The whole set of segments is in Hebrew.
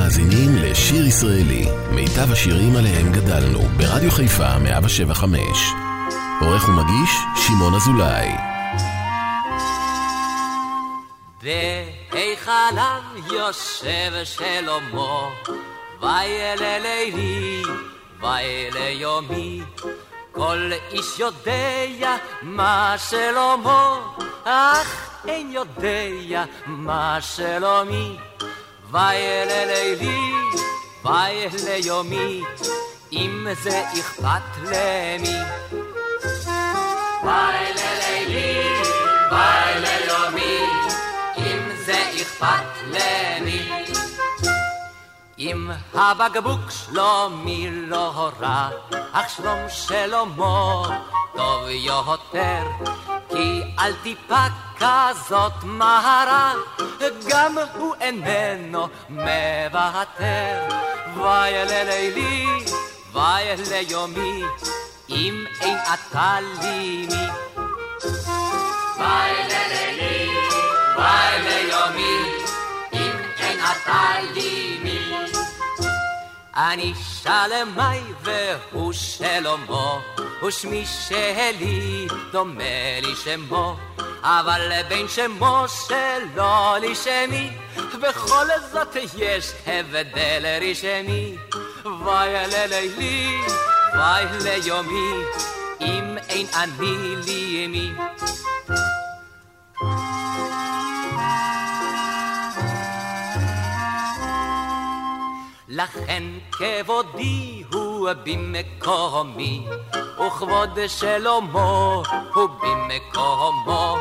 מאזינים לשיר ישראלי, מיטב השירים עליהם גדלנו, ברדיו חיפה 175. עורך ומגיש, שמעון אזולאי. בהיכליו יושב שלמה, וילא לילי, וילא יומי. כל איש יודע מה שלמה, אך אין יודע מה שלומי. וילא לילי, וילא יומי, אם זה אכפת למי. וילא לילי, וילא יומי, אם זה אכפת למי. אם הבקבוק שלומי לא רע, אך שלום שלמה טוב יותר, כי על טיפה כזאת מהרה, גם הוא איננו מוותר. וילא לילי, וילא יומי, אם אין אתה לי מי. וילא לילי, וילא יומי, אם אין אתה לי. אני שלמי והוא שלמה, ושמי שלי דומה לי שמו, אבל בין שמו שלו לי שמי, בכל זאת יש הבדל רשמי. וילא לילי, וילא יומי, אם אין אני לי מי. לכן כבודי הוא במקומי, וכבוד שלמה הוא במקומו.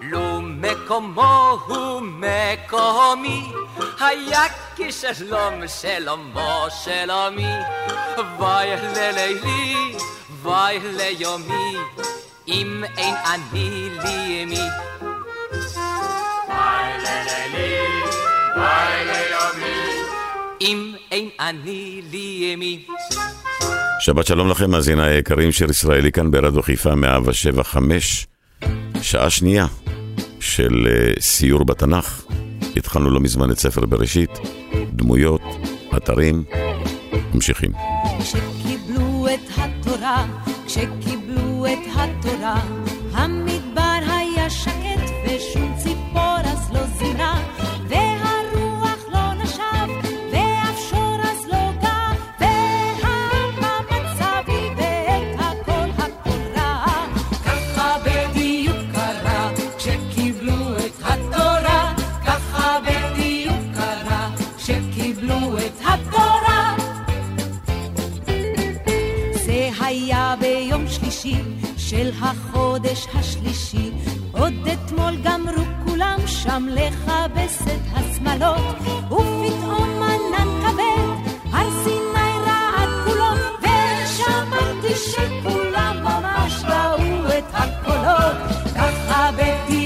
לו מקומו הוא מקומי, היה כשלום שלמה שלומי. וילא לילי, וילא יומי, אם אין אני לי מי. וילא לילי, וילא יומי אם אין אני לי מי. שבת שלום לכם, מאזיני היקרים, שיר ישראלי כאן ברדיו חיפה 175, שעה שנייה של uh, סיור בתנ"ך. התחלנו לא מזמן את ספר בראשית, דמויות, אתרים, ממשיכים. כשקיבלו את התורה, כשקיבלו את התורה, של החודש השלישי, עוד אתמול גמרו כולם שם לכבס את השמלות, ופתאום ענן כבד, הר סיני רעד כולו, ושמעתי שכולם ממש ראו את הקולות, ככה בדיוק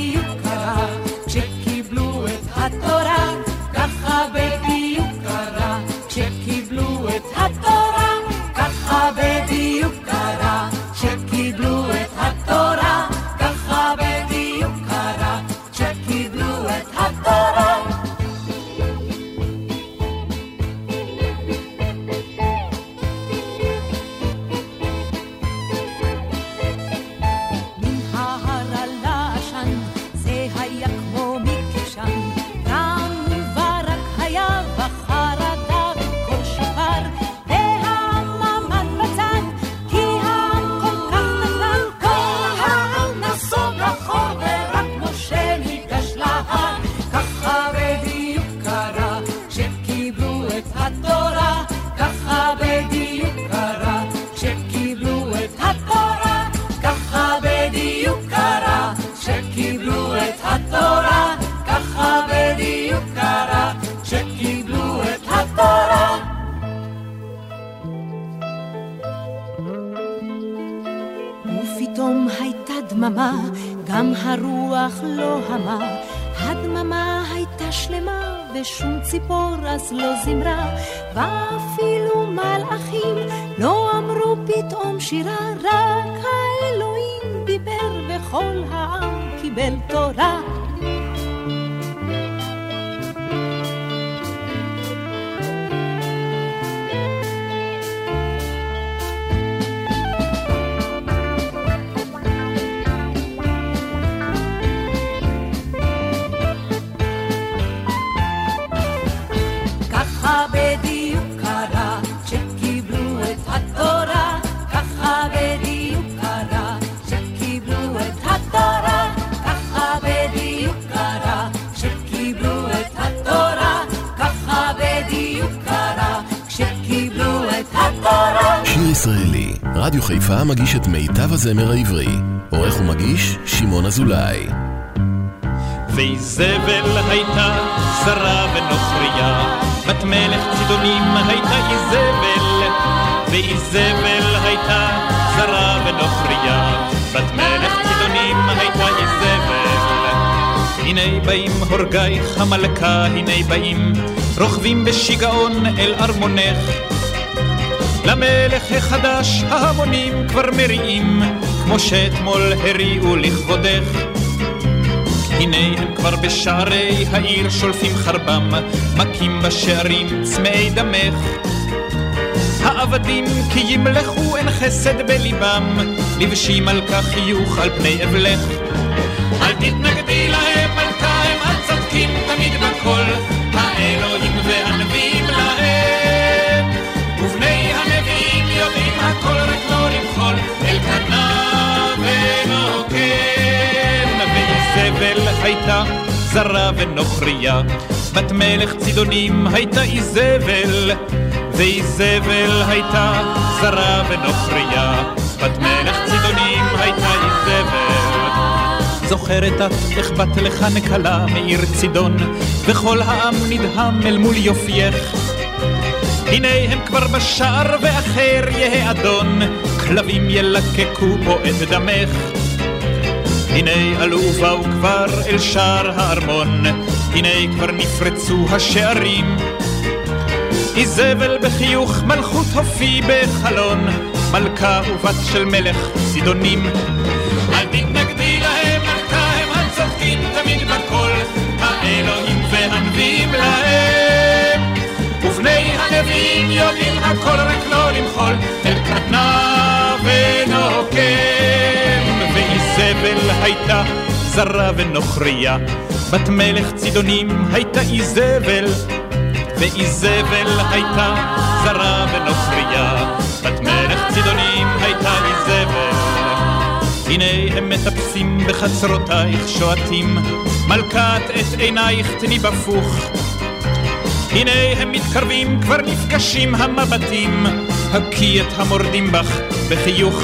רדיו חיפה מגיש את מיטב הזמר העברי. עורך ומגיש, שמעון אזולאי. ואיזבל הייתה זרה ונוכריה, בת מלך צידונים הייתה איזבל, ואיזבל הייתה זרה ונוכריה, בת מלך צידונים הייתה איזבל. הנה באים הורגייך המלכה, הנה באים, רוכבים בשיגעון אל ארמונך. למלך החדש ההמונים כבר מריעים, כמו שאתמול הריעו לכבודך. הנה הם כבר בשערי העיר שולפים חרבם, מכים בשערים צמאי דמך. העבדים כי ימלכו אין חסד בליבם, לבשים על כך חיוך על פני אבלך. אל תתנגדי להם מלכה הם הצדקים תמיד בכל, הייתה זרה ונוכריה, בת מלך צידונים הייתה איזבל, ואיזבל הייתה זרה ונוכריה, בת מלך צידונים הייתה איזבל. זוכרת את איך בת לך נקלה מעיר צידון, וכל העם נדהם אל מול יופייך. הנה הם כבר בשער ואחר יהא אדון, כלבים ילקקו בו את דמך. הנה עלו ובאו כבר אל שער הארמון, הנה כבר נפרצו השערים. איזבל בחיוך מלכות הופי בחלון, מלכה ובת של מלך צידונים. אל תתנגדי להם מלכה הם הצודקים תמיד בכל, האלוהים והנביאים להם. ובני הנביאים יודעים הכל רק לא למחול, אל קטנה הייתה זרה ונוכריה, בת מלך צידונים הייתה איזבל, ואיזבל הייתה זרה ונוכריה, בת מלך צידונים הייתה איזבל. הנה הם מטפסים בחצרותייך שועטים, מלכת את עינייך תני בפוך. הנה הם מתקרבים, כבר נפגשים המבטים, הקי את המורדים בך בחיוך.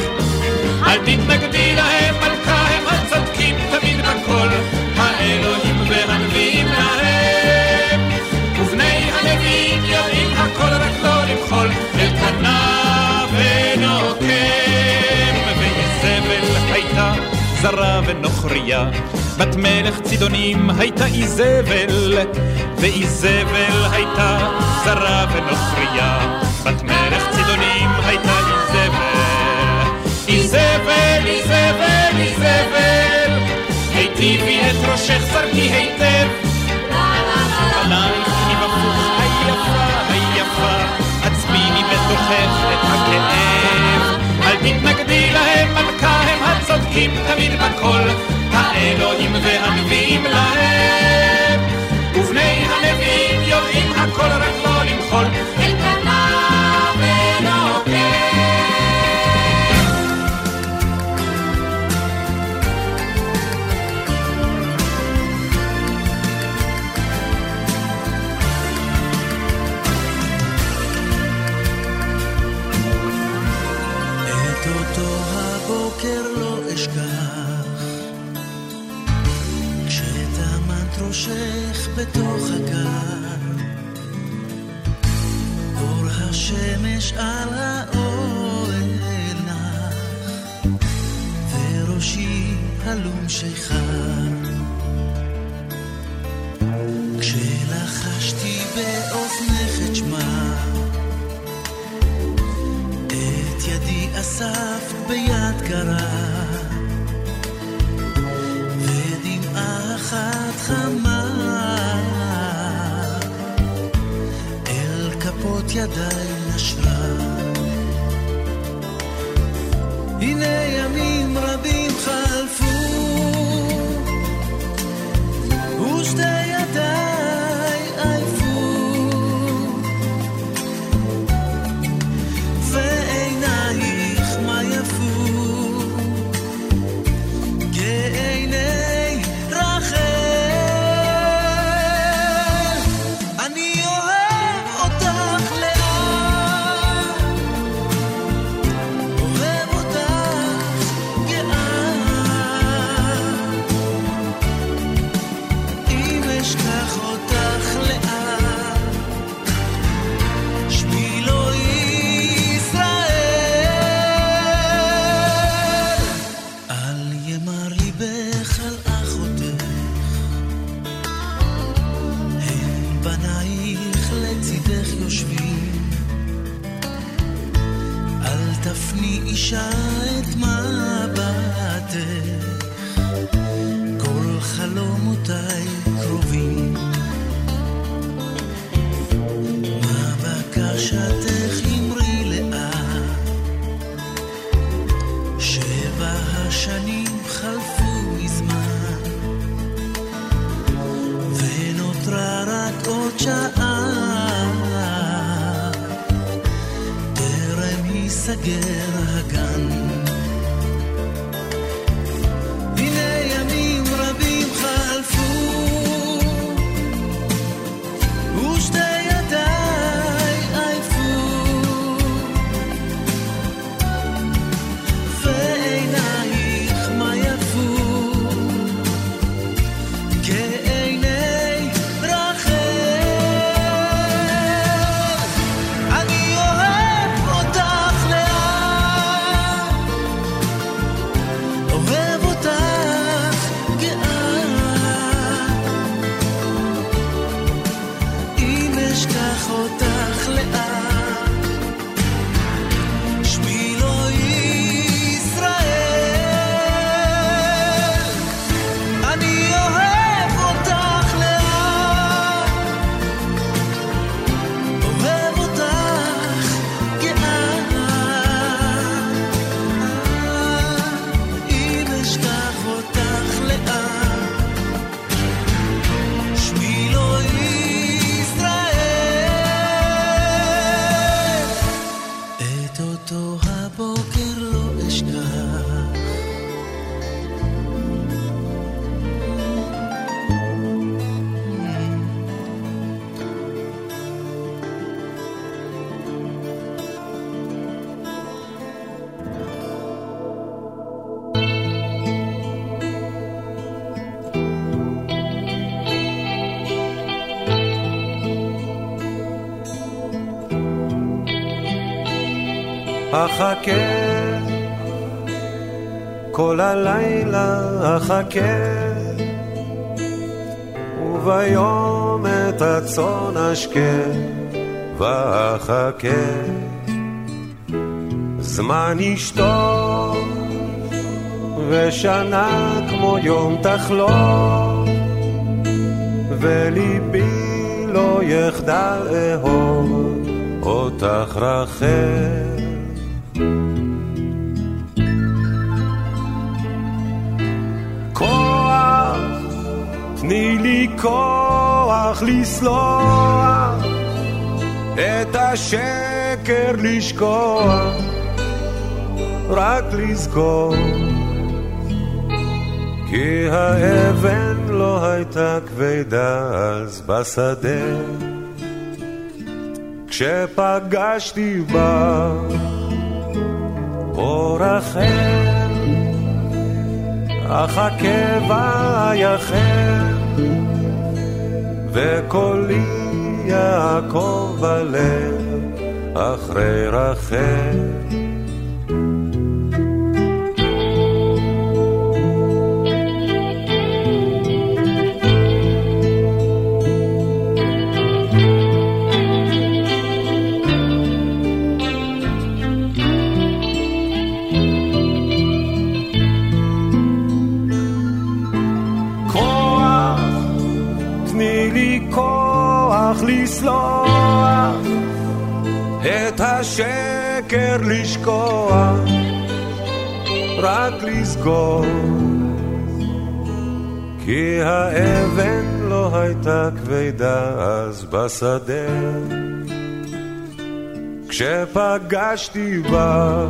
אל תתנגדי להם, בכל, האלוהים והנביאים להם. ובני הנביאים יודעים הכל רק לא למחול, אלקנה ונוקם. ואיזבל הייתה זרה ונוכריה, בת מלך צידונים הייתה איזבל, ואיזבל הייתה זרה ונוכריה, בת מלך צידונים הייתה איזבל. איזבל, איזבל, איזבל, היטיבי את ראשך זרקי היטב. עלייך היא בפוך היפה, היפה, עצביני בתוכך את הכאב. אל תתנגדי להם, מלכה הם הצודקים תמיד בכל, האלוהים והנביאים להם. ובני הנביאים יודעים הכל רק לא למחול, אלקנה השמש על האוהל נח וראשי הלום שיכר אחכה. כל הלילה אחכה. וביום את הצאן אשקה ואחכה. זמן ישתוק ושנה כמו יום תחלוף וליבי לא יחדל אהוב אותך רחל תני לי כוח לסלוח, את השקר לשכוח, רק לזכור, כי האבן לא הייתה כבדה אז בשדה, כשפגשתי בה אור אחר. אחכה ויחל, וקולי יעקב בלב אחרי רחל. כוח לסלוח, את השקר לשכוח, רק לזכור, כי האבן לא הייתה כבדה אז בשדה, כשפגשתי בה.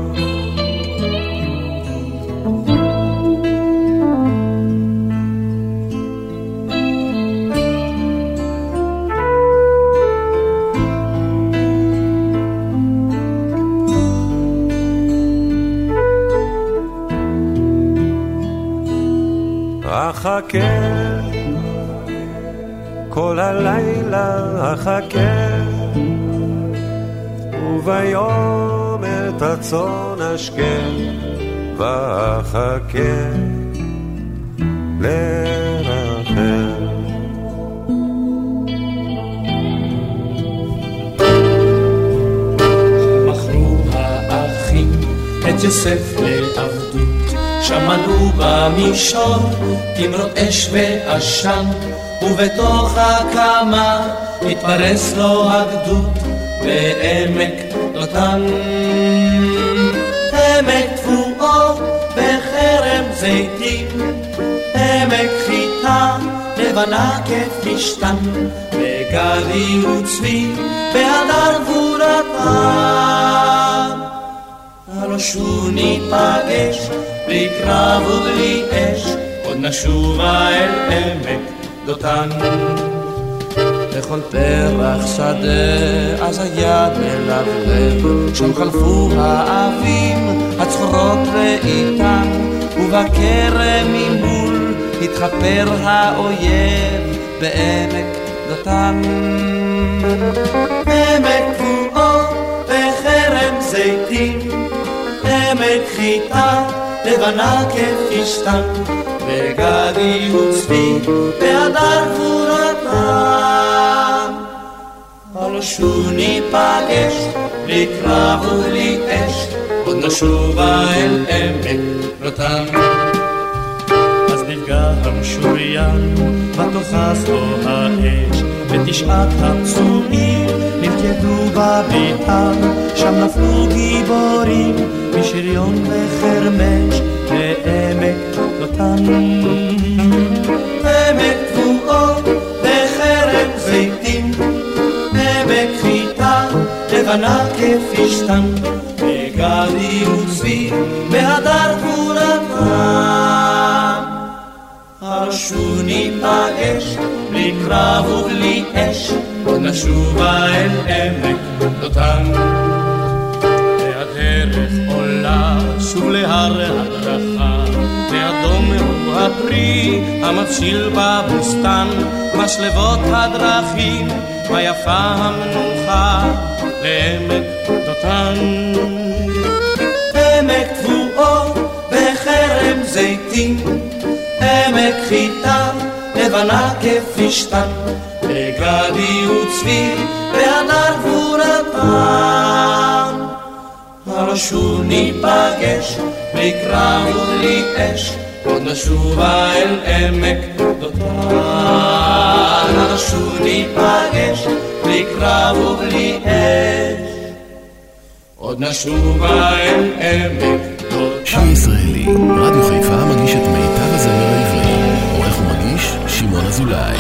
אחכה, כל הלילה אחכה, וביום את הצאן אשקה, ואחכה לרחל. מכרו האחים את יוסף לעבדות. שמענו במישור תמרות אש ועשן, ובתוך הקמה התפרס לו הגדוד בעמק דותן. עמק תבואו בחרם זיתים, עמק חיטה לבנה כפשתן, וגדי וצבי בהדר גבורתם. הלא שוב ניפגש, בלי קרב ובלי אש, עוד נשובה אל עמק דותן. לכל פרח שדה, אז היד מלבלב, שם חלפו האבים, הצחורות לאיתן, ובכרם ממול התחפר האויב בעמק דותן. עמק תבואו בחרם זיתים, עמק חיטה לבנה כפשתן, וגדי וצבי בהדר גבורתם. הלא שוב ניפגש, בלי קרב ובלי אש, עוד נשובה אל עמק דותן. אז נפגע המשוריין, ותאחז בו האש, ותשעת הפצועים נלכדו בביתם, שם נפלו גיבורים, משריון וחרמש, לעמק דותן. עמק תבואו בחרם זיתים, עמק חיטה לבנה כפשתן, וגדי וצבי בהדר גבורתם. הרשו ניפגש, בלי קרב ובלי אש, נשובה אל עמק דותן. והדרך עולה שוב להר הדרכה, ואדום הוא הפרי המבשיל בבוסתן, משלבות הדרכים, ויפה המנוחה לעמק דותן. עמק תבואו בחרם זיתים, עמק חיטה לבנה כפשתן, וגדי וצבי והדר גבורתם. הלא שוב ניפגש, בלי קרב ובלי אש, עוד נשובה אל עמק דותן. הלא שוב ניפגש, בלי קרב ובלי אש, עוד נשובה אל עמק דותן. שיר ישראלי, רדיו חיפה מגיש את מיטב הזמר העברי. עורך ומגיש, שמעון אזולאי.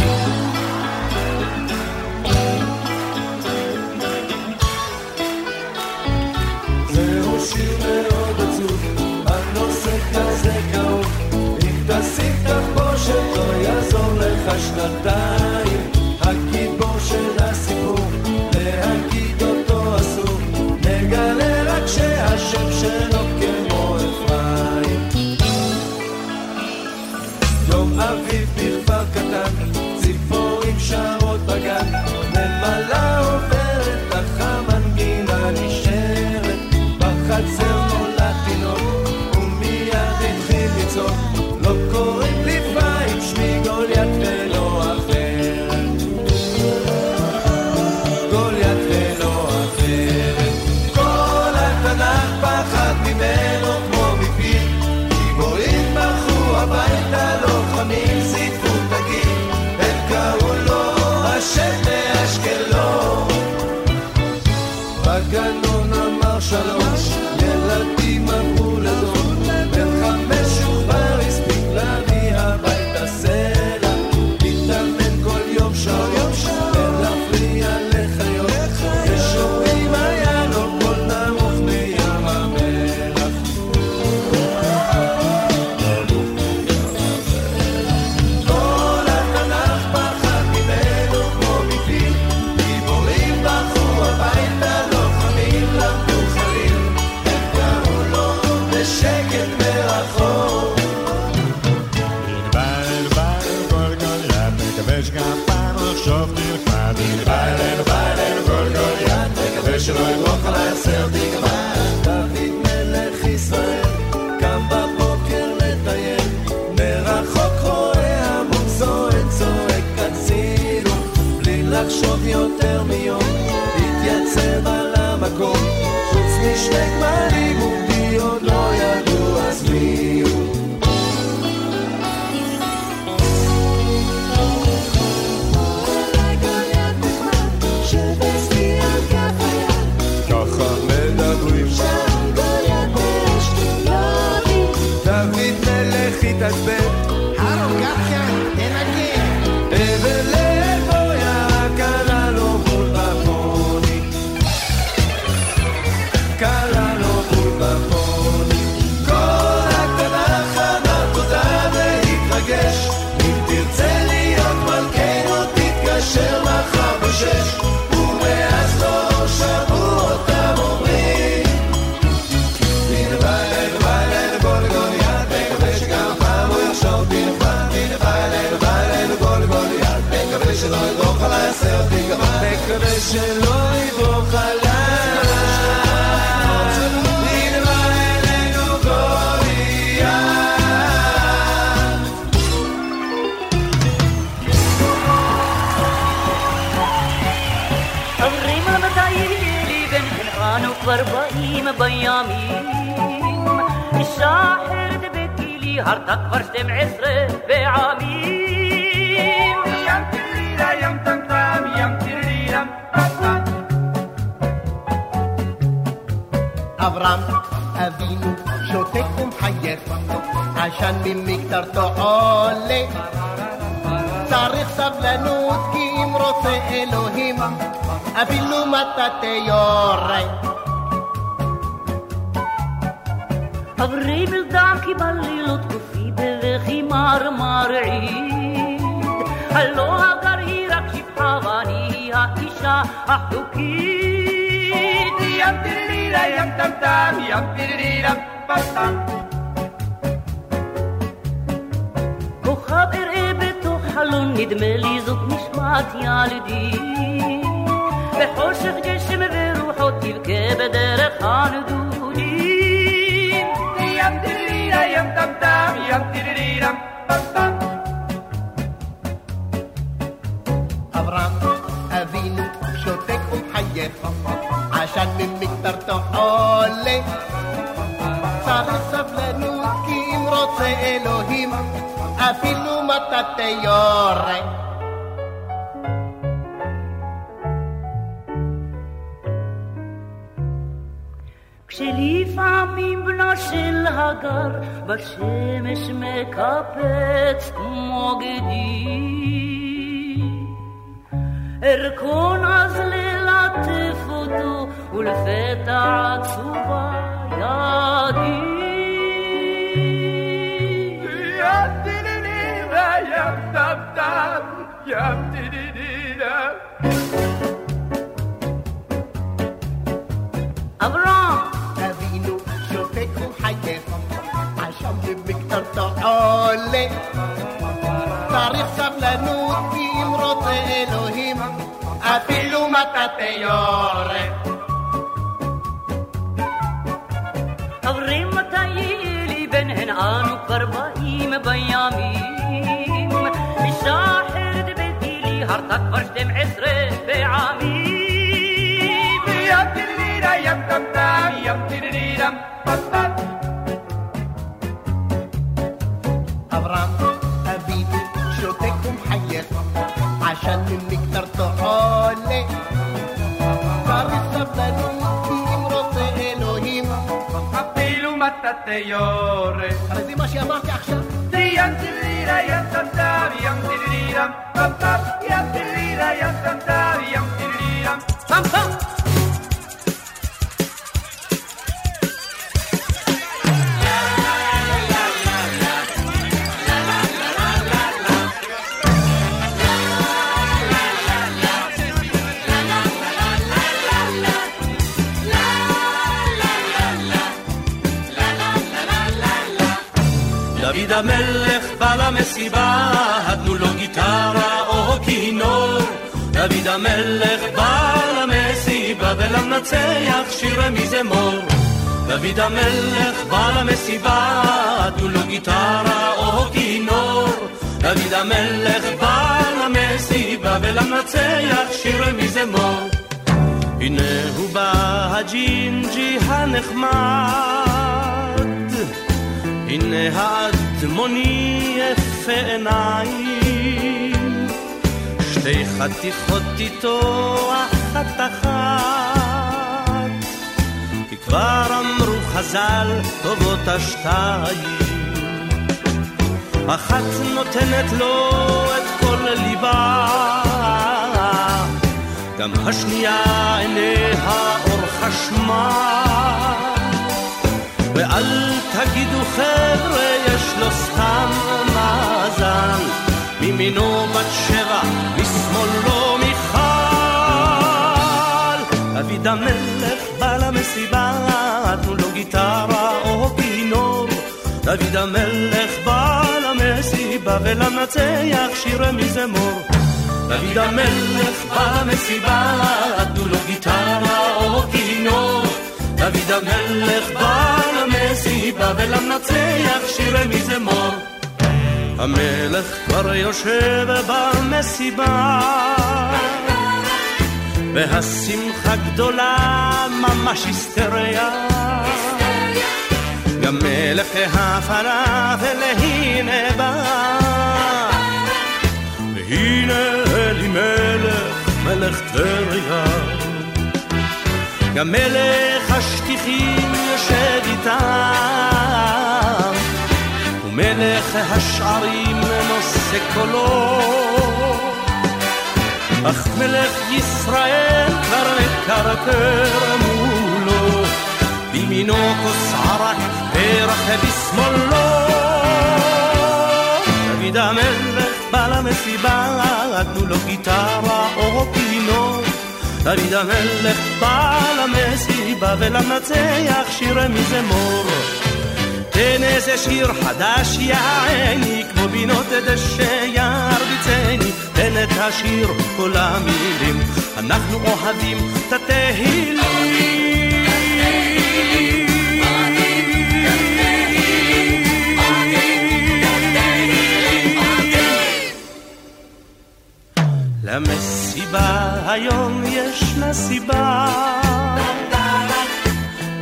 לא שנתיים. הגיבור כבר באים בימים. אישה אחרת ביתי לי הרתה כבר שתים עשרה פעמים. ים טירירה ים טמטם ים טירירה טמטם אברהם אבינו שותק ומחייך, עשן ממקטרתו עולה. צריך סבלנות כי אם רוצה אלוהים, אפילו מטאטא יורה. חברי בלדקי בלילות גופי בבכי מרמר עיד. הלא הגר היא רק שפחה ואני האישה החוקית. ים טירירה ים טם טם ים טירירה פם טם כוכב אראה בתוך חלון נדמה לי זאת נשמת ילדי. בחושך גשם ורוחות תבכה בדרך הנדודים. ים טירירה ים טם טם ים טירירה פם טם אברהם אבינו שותק ומחייך, עשן ממקטרתו עולה. צריך סבלנות כי אם רוצה אלוהים, אפילו מטאטא יורה. כשלפעמים בנו של הגר בשמש מקפץ מוגדי. ארכון אז ללטף אותו ולפתע עצובה ידי. ים טירירה ים טם טם ים טירירה אברהם אבינו שותק ומחייך, עשן ממקטרתו עולה. צריך סבלנות כי אם רוצה אלוהים, אפילו מטאטא ביתי לי הרתה כבר שתים עשרה פעמים ים טירירה ים טם טם ים טירירה פם פם אברהם אבינו שותק ומחייך, עשן ממקטרתו עולה. צריך סבלנות כי אם רוצה אלוהים, אפילו מטאטא יורה הרי זה מה שאמרתי עכשיו. ים טירירה ים טם טם ים טירירה פם המלך בא למסיבה, תנו לו גיטרה או כינור. דוד המלך בא למסיבה ולמנצח שיר מזמור. דוד המלך בא למסיבה, תנו לו גיטרה או כינור. דוד המלך בא למסיבה ולמנצח שיר מזמור. הנה הוא בא הג'ינג'י הנחמד הנה האדמוני יפה עיניים, שתי חתיכות איתו אחת אחת, כי כבר אמרו חז"ל טובות השתיים. אחת נותנת לו את כל ליבה, גם השנייה עיניה אור חשמל. ואל תגידו חבר'ה, יש לו סתם מאזן, מימינו בת שבע, משמאלו מיכל. דוד המלך בא למסיבה, תנו לו גיטרה או כינור. דוד המלך בא למסיבה ולמנצח שיר מזמור. דוד המלך בא למסיבה, תנו לו גיטרה או כינור. דוד המלך בא למסיבה ולמנצח שירי מזמור. המלך כבר יושב במסיבה. והשמחה גדולה ממש היסטריה. גם מלך הפרה ולהנה בא והנה אלימלך מלך טבריה. גם מלך השטיחים יושב איתם ומלך השערים נושא קולו. אך מלך ישראל כבר מקרקר מולו בימינו כוס ערק פרח בשמאלו. דוד המלך בא למסיבה תנו לו גיטרה או פינו דוד המלך בא למסיבה ולמנצח שירי מזמור תן איזה שיר חדש יעני, כמו בינות דשא ירביצני, תן את השיר כל המילים, אנחנו אוהבים את התהילים. למסיבה היום ישנה סיבה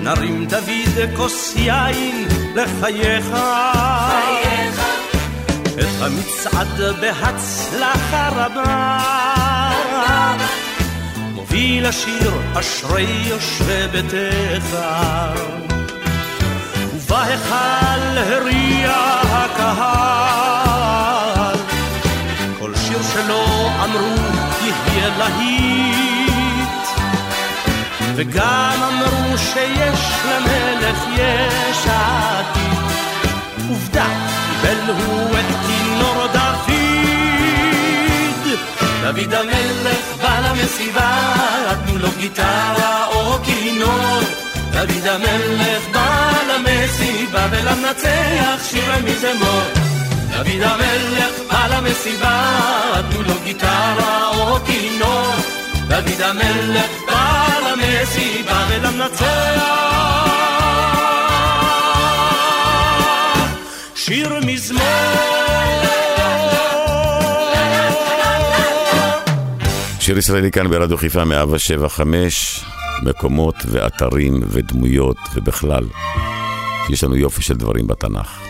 נרים דוד כוס יין לחייך. את המצעד בהצלחה רבה. מוביל השיר אשרי יושבי ביתך. ובהיכל הריע וגם אמרו שיש למלך יש עתיד. עובדה, קיבל הוא את כינור דוד. דוד המלך בא למסיבה, תנו לו גיטרה או כינור. דוד המלך בא למסיבה ולמנצח שירי מזמור. דוד המלך בא למסיבה, תנו לו גיטרה או כינור. דוד המלך בא למסיבה ולמנצח שיר מזמור שיר ישראלי כאן ברדיו חיפה מאבא שבע חמש מקומות ואתרים ודמויות ובכלל יש לנו יופי של דברים בתנ"ך.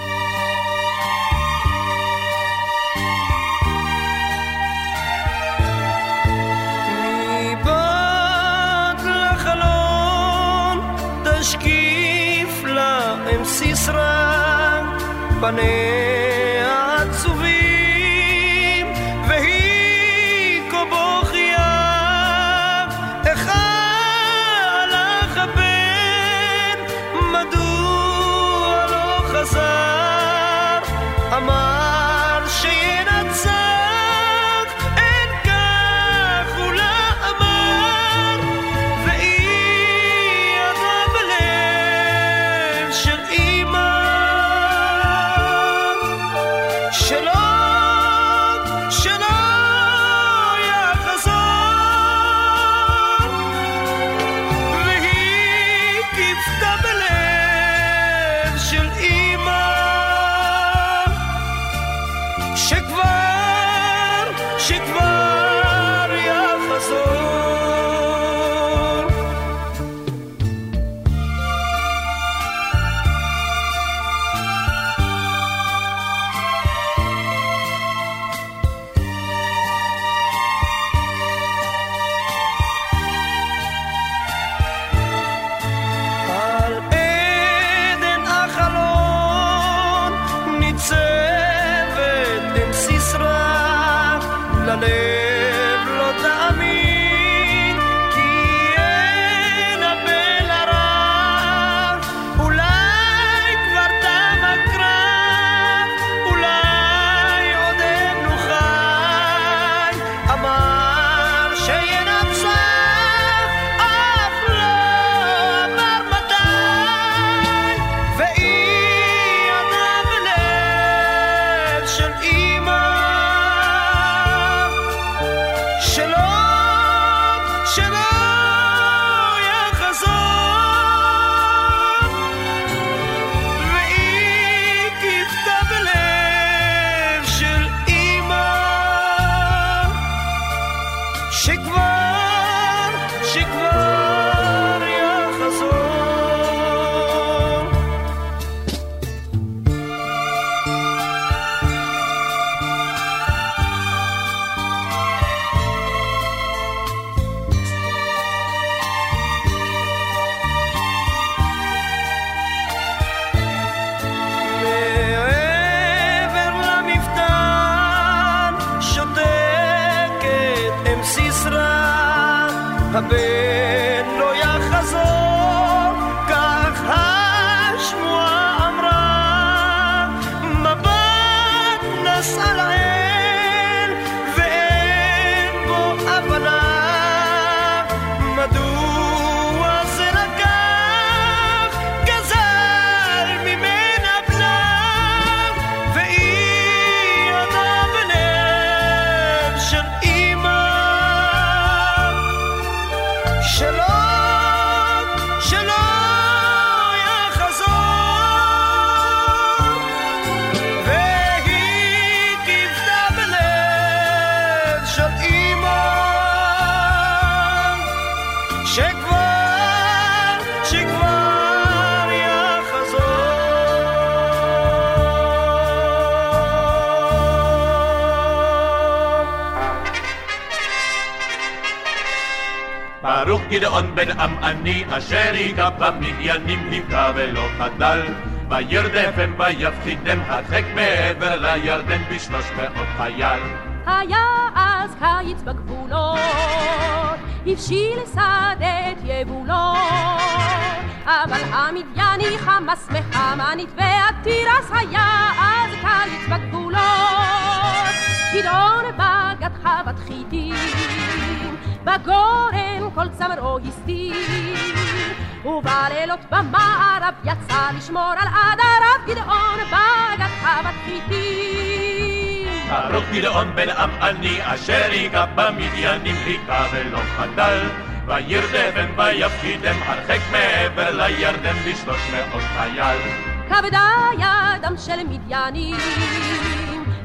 paner ברוך גדעון בן עמעני אשר היכה במדיינים נפגע ולא חדל. וירדפם ויפחידם הרחק מעבר לירדן בשלוש מאות חייל. היה אז קיץ בגבולות, הבשיל שדת יבולות, אבל המדייני חמס מחמנית והתירס היה אז קיץ בגבולות. גדעון בגד חוות חיטים, בגורן כל צמרו הסתיר, ובלילות במערב יצא לשמור על עדריו, גדעון בגד חוות חיטים. ברוך גדעון בן עמעני אשר היכה במדיינים חיכה ולא חדל וירדפם ויפחידם הרחק מעבר לירדן בשלוש מאות חייל כבדה ידם של מדיינים,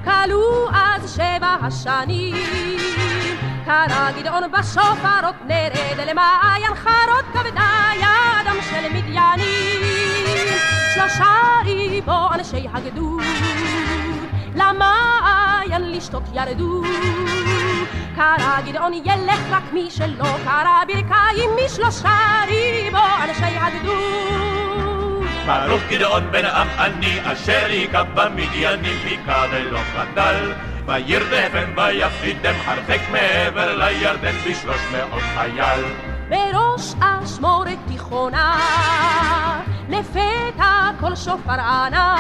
כלו אז שבע השנים. קרא גדעון בשופרות נרד למעיין חרות, כבדה ידם של מדיינים. שלושה ריבו אנשי הגדוד, למעיין לשתות ירדו. קרא גדעון ילך רק מי שלא קרא ברכיים משלושה ריבו אנשי הגדוד. ברוך גדעון בן עמעני אשר היכה במדיינים חיכה ולא חדל וירדפם ויפחידם הרחק מעבר לירדן בשלוש מאות חייל בראש אשמורת תיכונה, לפתע כל שופר ענה.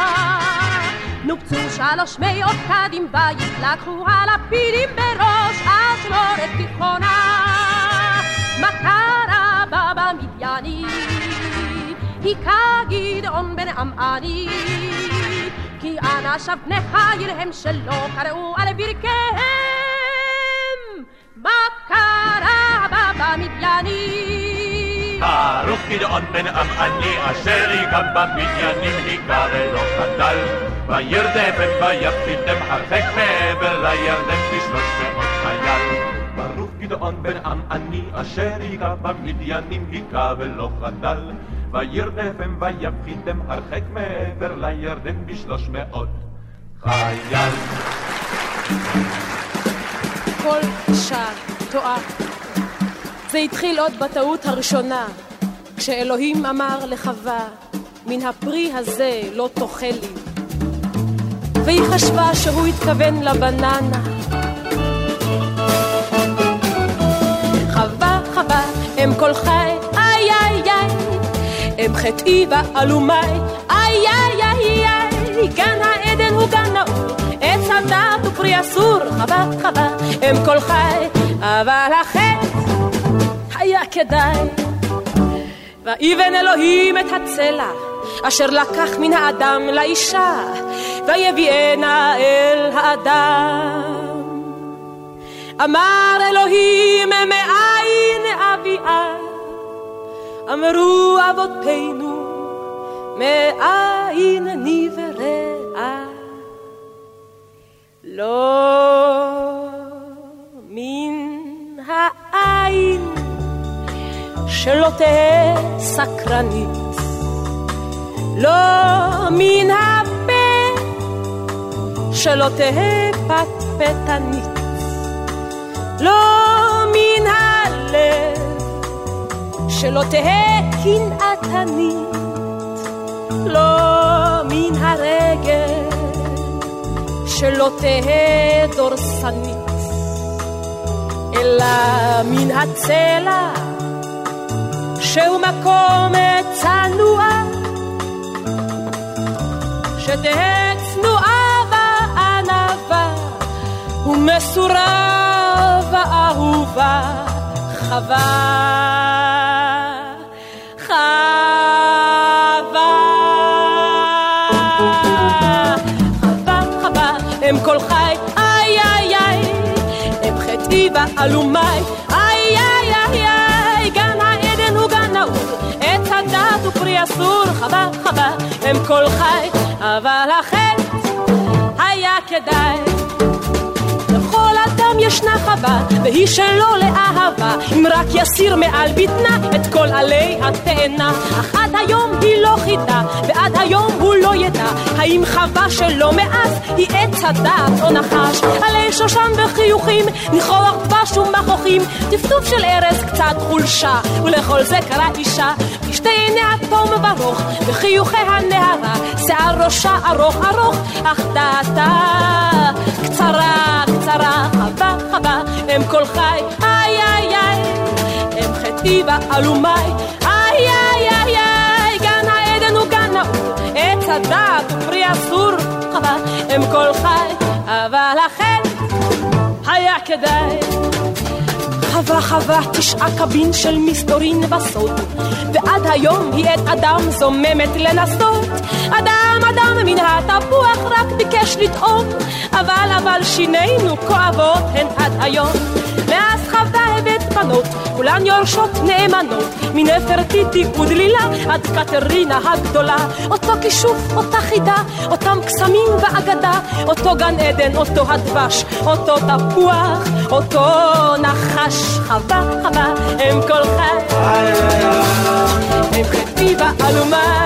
נופצו שלוש מאות קדים ויתלקחו הלפידים בראש אשמורת תיכונה. מה קרה במדיינים? היכה גדעון בן עמעני. כי אנשיו בני חיל הם שלא קראו על ברכיהם. מה קרה במדיינים? ברוך גדעון בן עמעני אשר היכה במדיינים היכה ולא חדל וירדפם ויפחידם הרחק מעבר לירדן בשלוש מאות חייל ברוך גדעון בן עמעני אשר היכה במדיינים היכה ולא חדל וירדפם ויפחידם הרחק מעבר לירדן בשלוש מאות חייל כל אישה טועה. זה התחיל עוד בטעות הראשונה, כשאלוהים אמר לחווה, מן הפרי הזה לא תאכלי. והיא חשבה שהוא התכוון לבננה. חווה, חווה, אם כל חי, אם חטאי ועלומי, איי איי איי איי, גן העדן הוא גן נעור, עץ הדת הוא פרי אסור, חווה, חווה, אם כל חי, אבל החטא היה כדאי. ויבן אלוהים את הצלע, אשר לקח מן האדם לאישה, ויביאנה אל האדם. אמר אלוהים מאין אביאה, אמרו אבותינו מאין נבראה. לא מן העין שלא תהא סקרנית, לא מן הפה שלא תהא פטפטנית, לא מן הלב שלא תהא קנאתנית, לא מן הרגל, שלא תהא דורסנית, אלא מן הצלע, שהוא מקום צנוע, שתהא צנועה וענווה, ומסורה ואהובה, חבל. ועלומי, איי איי איי איי, גן העדן הוא גן נעול, עץ הדת ופרי אסור, חבל חבל, הם כל חי, אבל החטא היה כדאי. ישנה חווה, והיא שלו לאהבה, אם רק יסיר מעל בטנה את כל עלי התאנה. אך עד היום היא לא חידה, ועד היום הוא לא ידע, האם חווה שלו מאז היא עץ הדעת או נחש. עלי שושן וחיוכים, ניחוח דבש ומכוחים, טפטוף של ארז קצת חולשה, ולכל זה קרא אישה, בשתי עיניה תום ברוך, וחיוכיה נערה, שיער ראשה ארוך ארוך, אך דעתה קצרה קצרה, הם כל חי, איי איי איי, הם חטאי ועלומי, איי איי איי איי, גן העדן הוא גן נעול, עץ הדעת ופרי אסור, חווה, הם כל חי, אבל החטא היה כדאי. חווה חווה תשעה קבין של מסתורין בסוד ועד היום היא את אדם זוממת לנסות. אדם אדם מן התפוח רק ביקש לטעום אבל אבל שינינו כואבות הן עד היום בנות כולן יורשות נאמנות. מנפרטיטי ודלילה עד קטרינה הגדולה. אותו כישוף, אותה חידה אותם קסמים ואגדה. אותו גן עדן, אותו הדבש אותו תפוח, אותו נחש. חווה חווה הם כל חי. הם חטאי ועלומה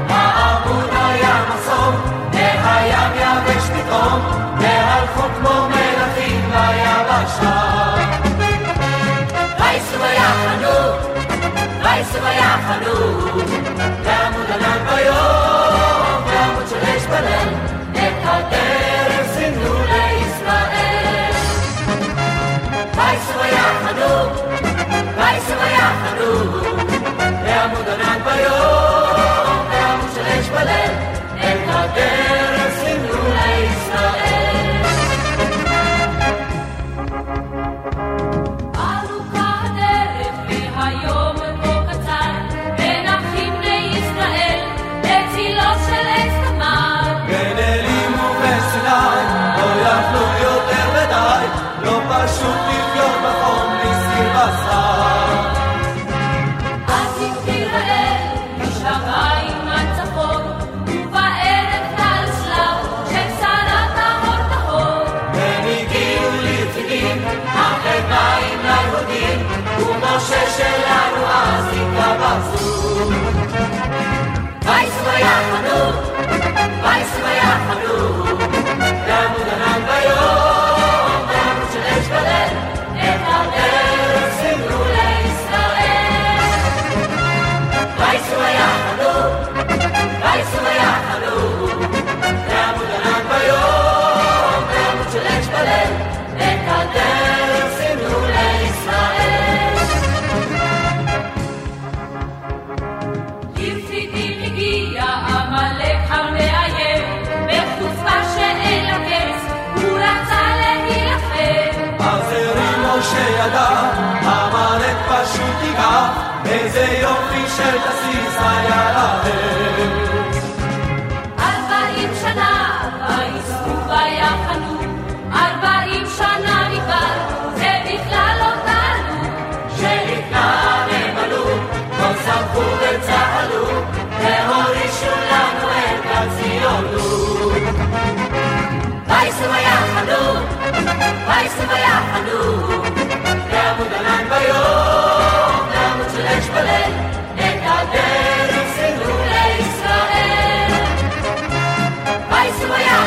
Hello. איזה יופי של תסיס היה להם Weißt du, wo ja. Weißt du, wo ja, hallo? Der Mund allein bei Jom, der Mund zuletzt bei Lenn, et al der ist in Weißt du, wo ja.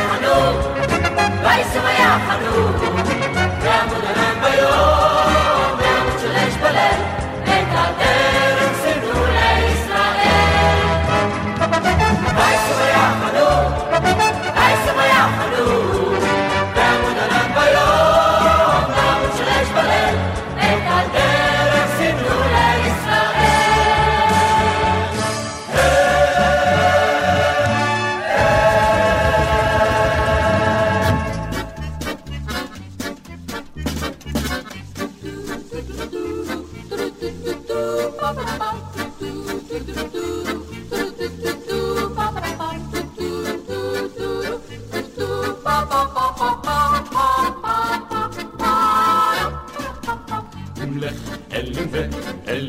Weißt du, wo ja, hallo?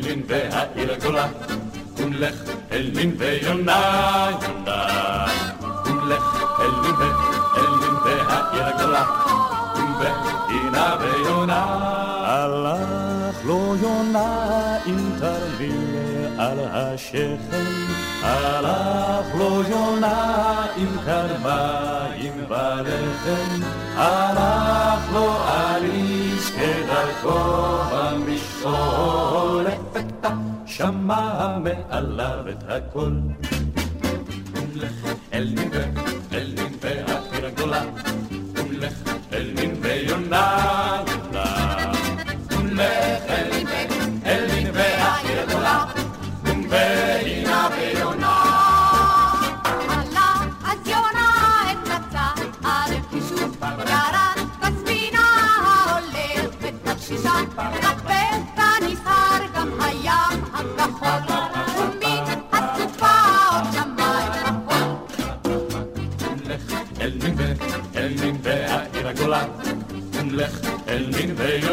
ואלין והעיר הגדולה. קומלך אלין ויונה יונה. קומלך אלין ואלין והעיר הגדולה. קומבינה ויונה. הלך לו יונה עם תרמיל על השכם, הלך לו יונה עם קרביים בלחם, שמע מעליו את הכל. אלין ואלין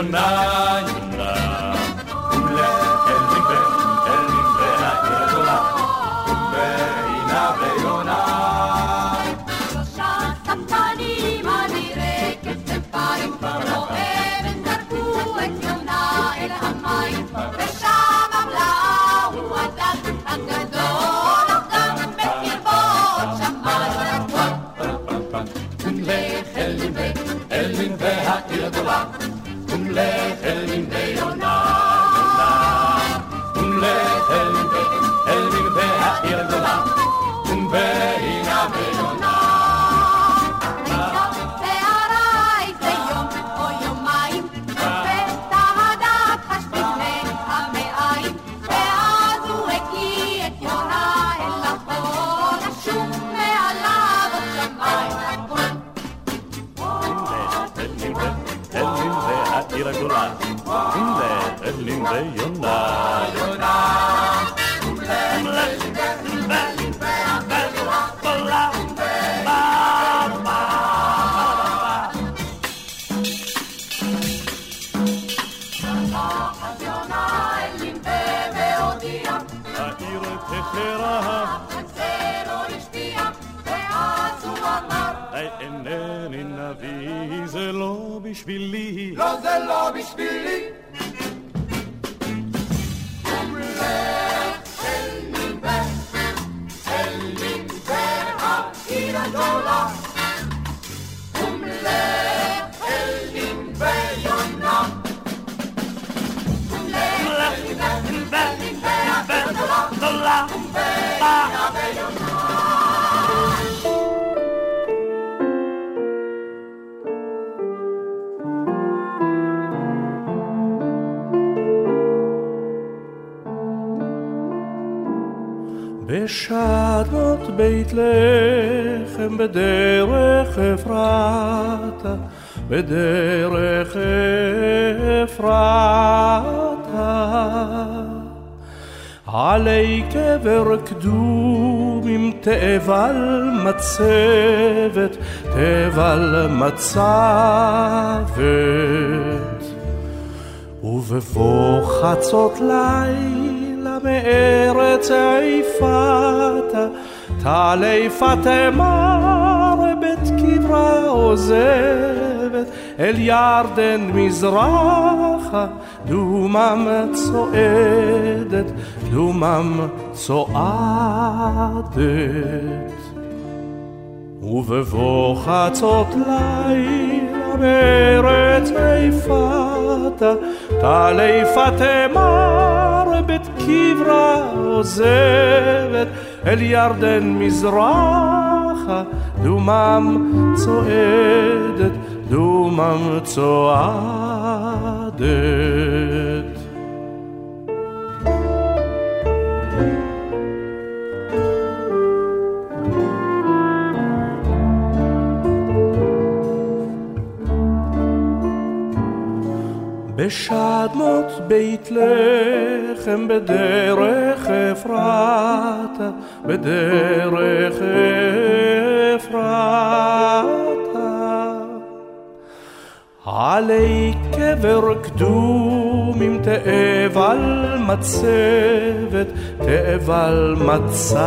milionário אלין ואלין והעיר הגדולה, קומלך אלין ויונה. אז בשבילי. לא זה לא בשבילי העיר הגדולה, קומלך אלין ויונה בשדות בית לחם בדרך אפרתה, בדרך אפרתה. עלי קבר קדום תאבל מצבת, תאבל מצבת. ובבוא חצות לילה מארץ עיפתה, תעלי פטמה בית קברה עוזבת, אל ירדן מזרחה, דומם צועדת, דומם צועדת. ובבוא חצות לילה בארץ איפתה, טל איפה תמר בית קברה עוזבת, אל ירדן מזרחה, דומם צועדת, דומם צועדת. בשדמות בית לחם בדרך אפרתה, בדרך אפרתה. עלי קבר קדום עם תאבל מצבת, תאבל מצבת.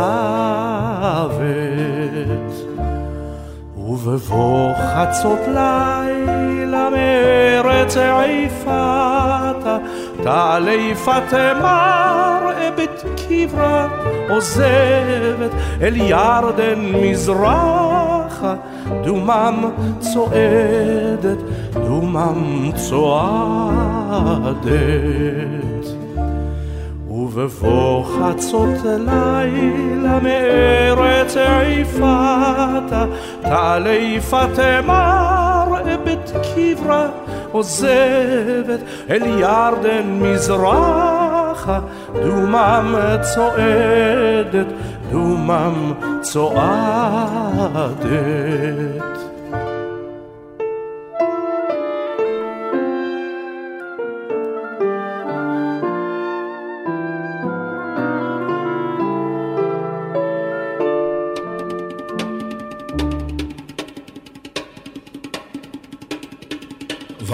ובבוא חצות לילה מארץ עיפתה, תעלה יפת מר בית קברה עוזבת אל ירדן מזרחה, דומם צועדת, דומם צועדת. ובבוא חצות לילה מארץ עיפתה, תעלה יפת מר בית קברה עוזבת אל ירדן מזרחה, דומם צועדת, דומם צועדת.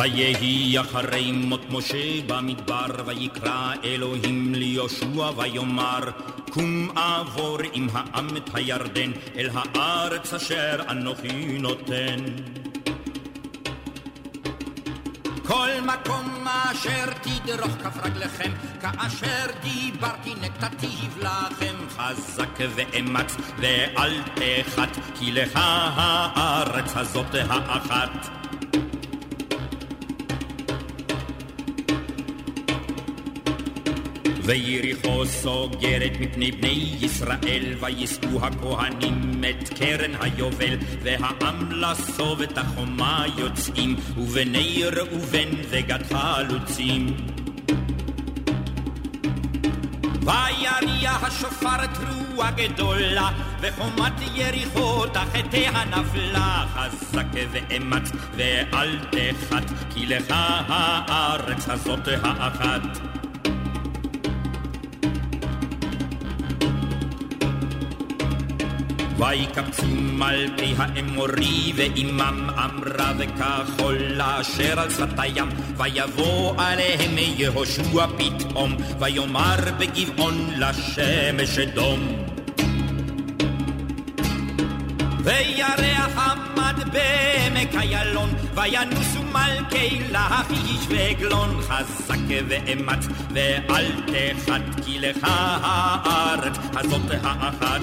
ויהי אחרי מות משה במדבר, ויקרא אלוהים ליהושע ויאמר, קום עבור עם העם את הירדן, אל הארץ אשר אנוכי נותן. כל מקום אשר תדרוך כף רגליכם, כאשר דיברתי נתתיו לכם, חזק ואמץ ואל תחת, כי לך הארץ הזאת האחת. ויריחו סוגרת מפני בני ישראל, ויישאו הכהנים את קרן היובל, והעם לסוב את החומה יוצאים, ובני ראובן וגד חלוצים. ויריע השופר תרועה גדולה, וחומת יריחו תחתיה נפלה. חזק ואמץ ואל תחת, כי לך הארץ הזאת האחת. ויקבצו מלכי האמורי ועמם אמרה וכחול אשר על שפת הים ויבוא עליהם יהושע פתאום ויאמר בגבעון לשמש אדום וירח עמד בעמק איילון וינוסו מלכי לכיש ועגלון חזק ואמץ ואל תחת כי לך הארץ הזאת האחת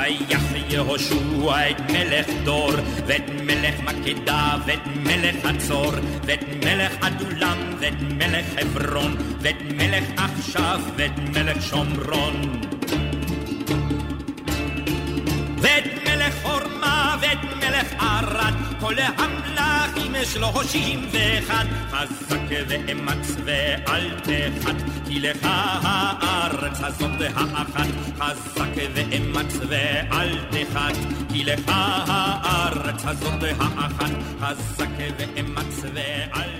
ויח יהושע את מלך דור, ואת מלך מקדה, ואת מלך חצור, ואת מלך עדולם, ואת מלך חברון, ואת מלך עכשיו, ואת מלך שומרון. כל המלכים שלושים ואחד, חזק ואמץ ואל תחת, כי לך הארץ הזאת האחת, חזק ואמץ ואל תחת, כי לך הארץ הזאת האחת, חזק ואמץ ואל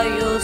אזכרך יוסף.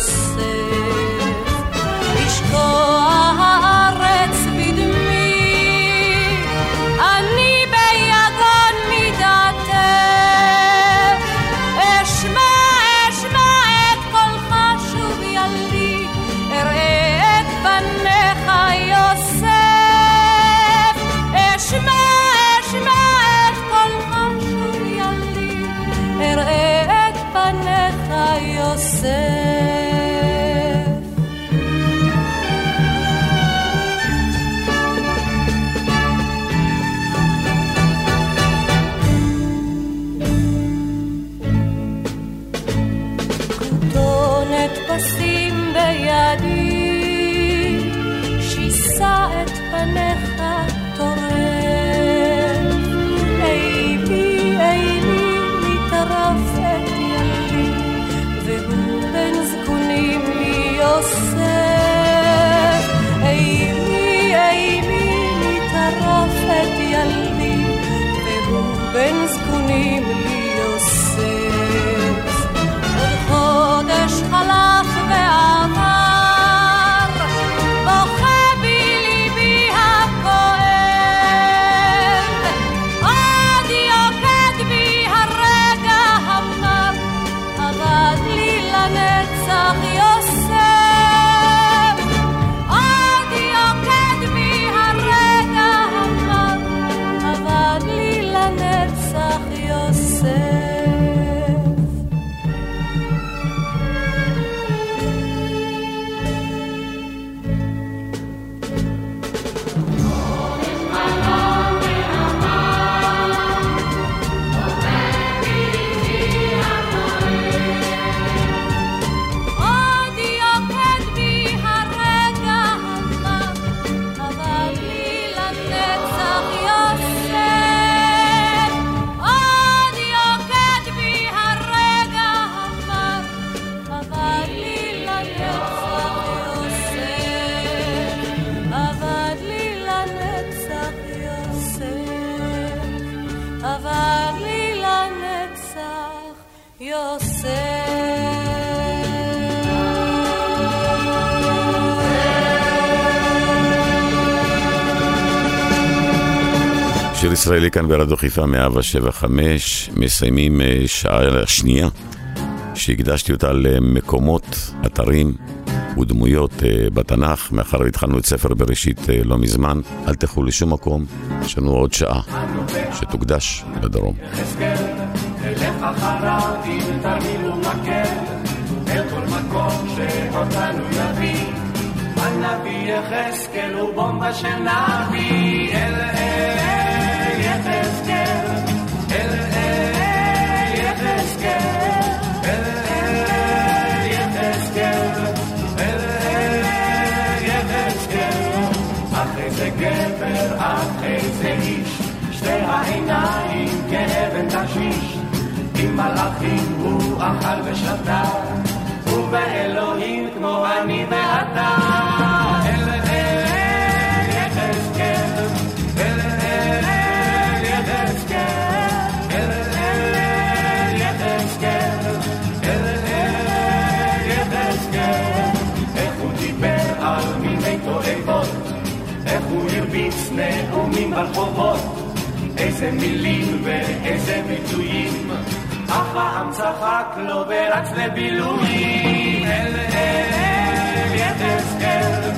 ישראלי כאן ברדיו חיפה 175, מסיימים אה, שעה שנייה שהקדשתי אותה למקומות, אתרים ודמויות אה, בתנ"ך, מאחר והתחלנו את ספר בראשית אה, לא מזמן, אל תלכו לשום מקום, יש לנו עוד שעה שתוקדש לדרום. אל כל. הנביא יחזקאל הוא בומבה של נביא, אל אל אחרי זה גבר, אחרי זה איש, שתי העיניים כאבן תשיש. עם מלאכים הוא אכל ושתה, ובאלוהים כמו אני ואתה. ברחובות. איזה מילים ואיזה ביטויים, אף פעם צחק לו ורץ לבילויים. אל אל יחזקאל,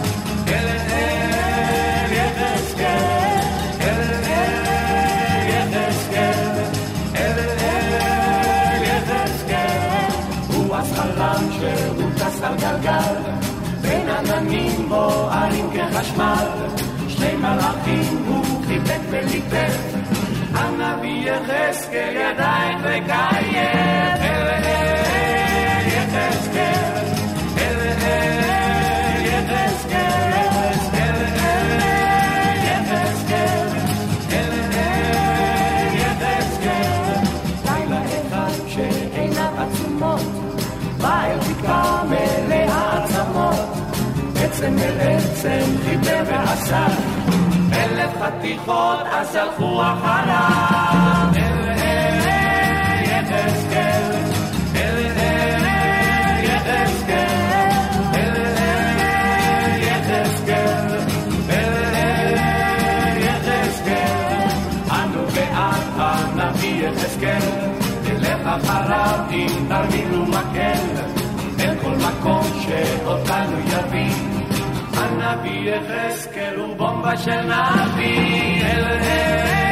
אל אל יחזקאל, שהוא טס על גלגל, בין עננים בוערים כחשמל, שני מלאכים הוא חיבק וליפף. הנביא יחזקאל ידיים וקיים אל אל יחזקאל אל אל יחזקאל אל אל יחזקאל אל אל יחזקאל לילה אחד שעיניו עצומות בא אל תקרה מלאה עצמות עצם אל עץ חתיכות, אז הלכו אחריו. אל אל יחזקאל, אל אל יחזקאל, אל אל יחזקאל, אל אל יחזקאל. אנו בעד הנביא יחזקאל, נלך אחריו עם תרמיל ומקל, אל כל מקום שאותנו יביא. הנביא יחזקאל הוא בומבה של נביא, אל אל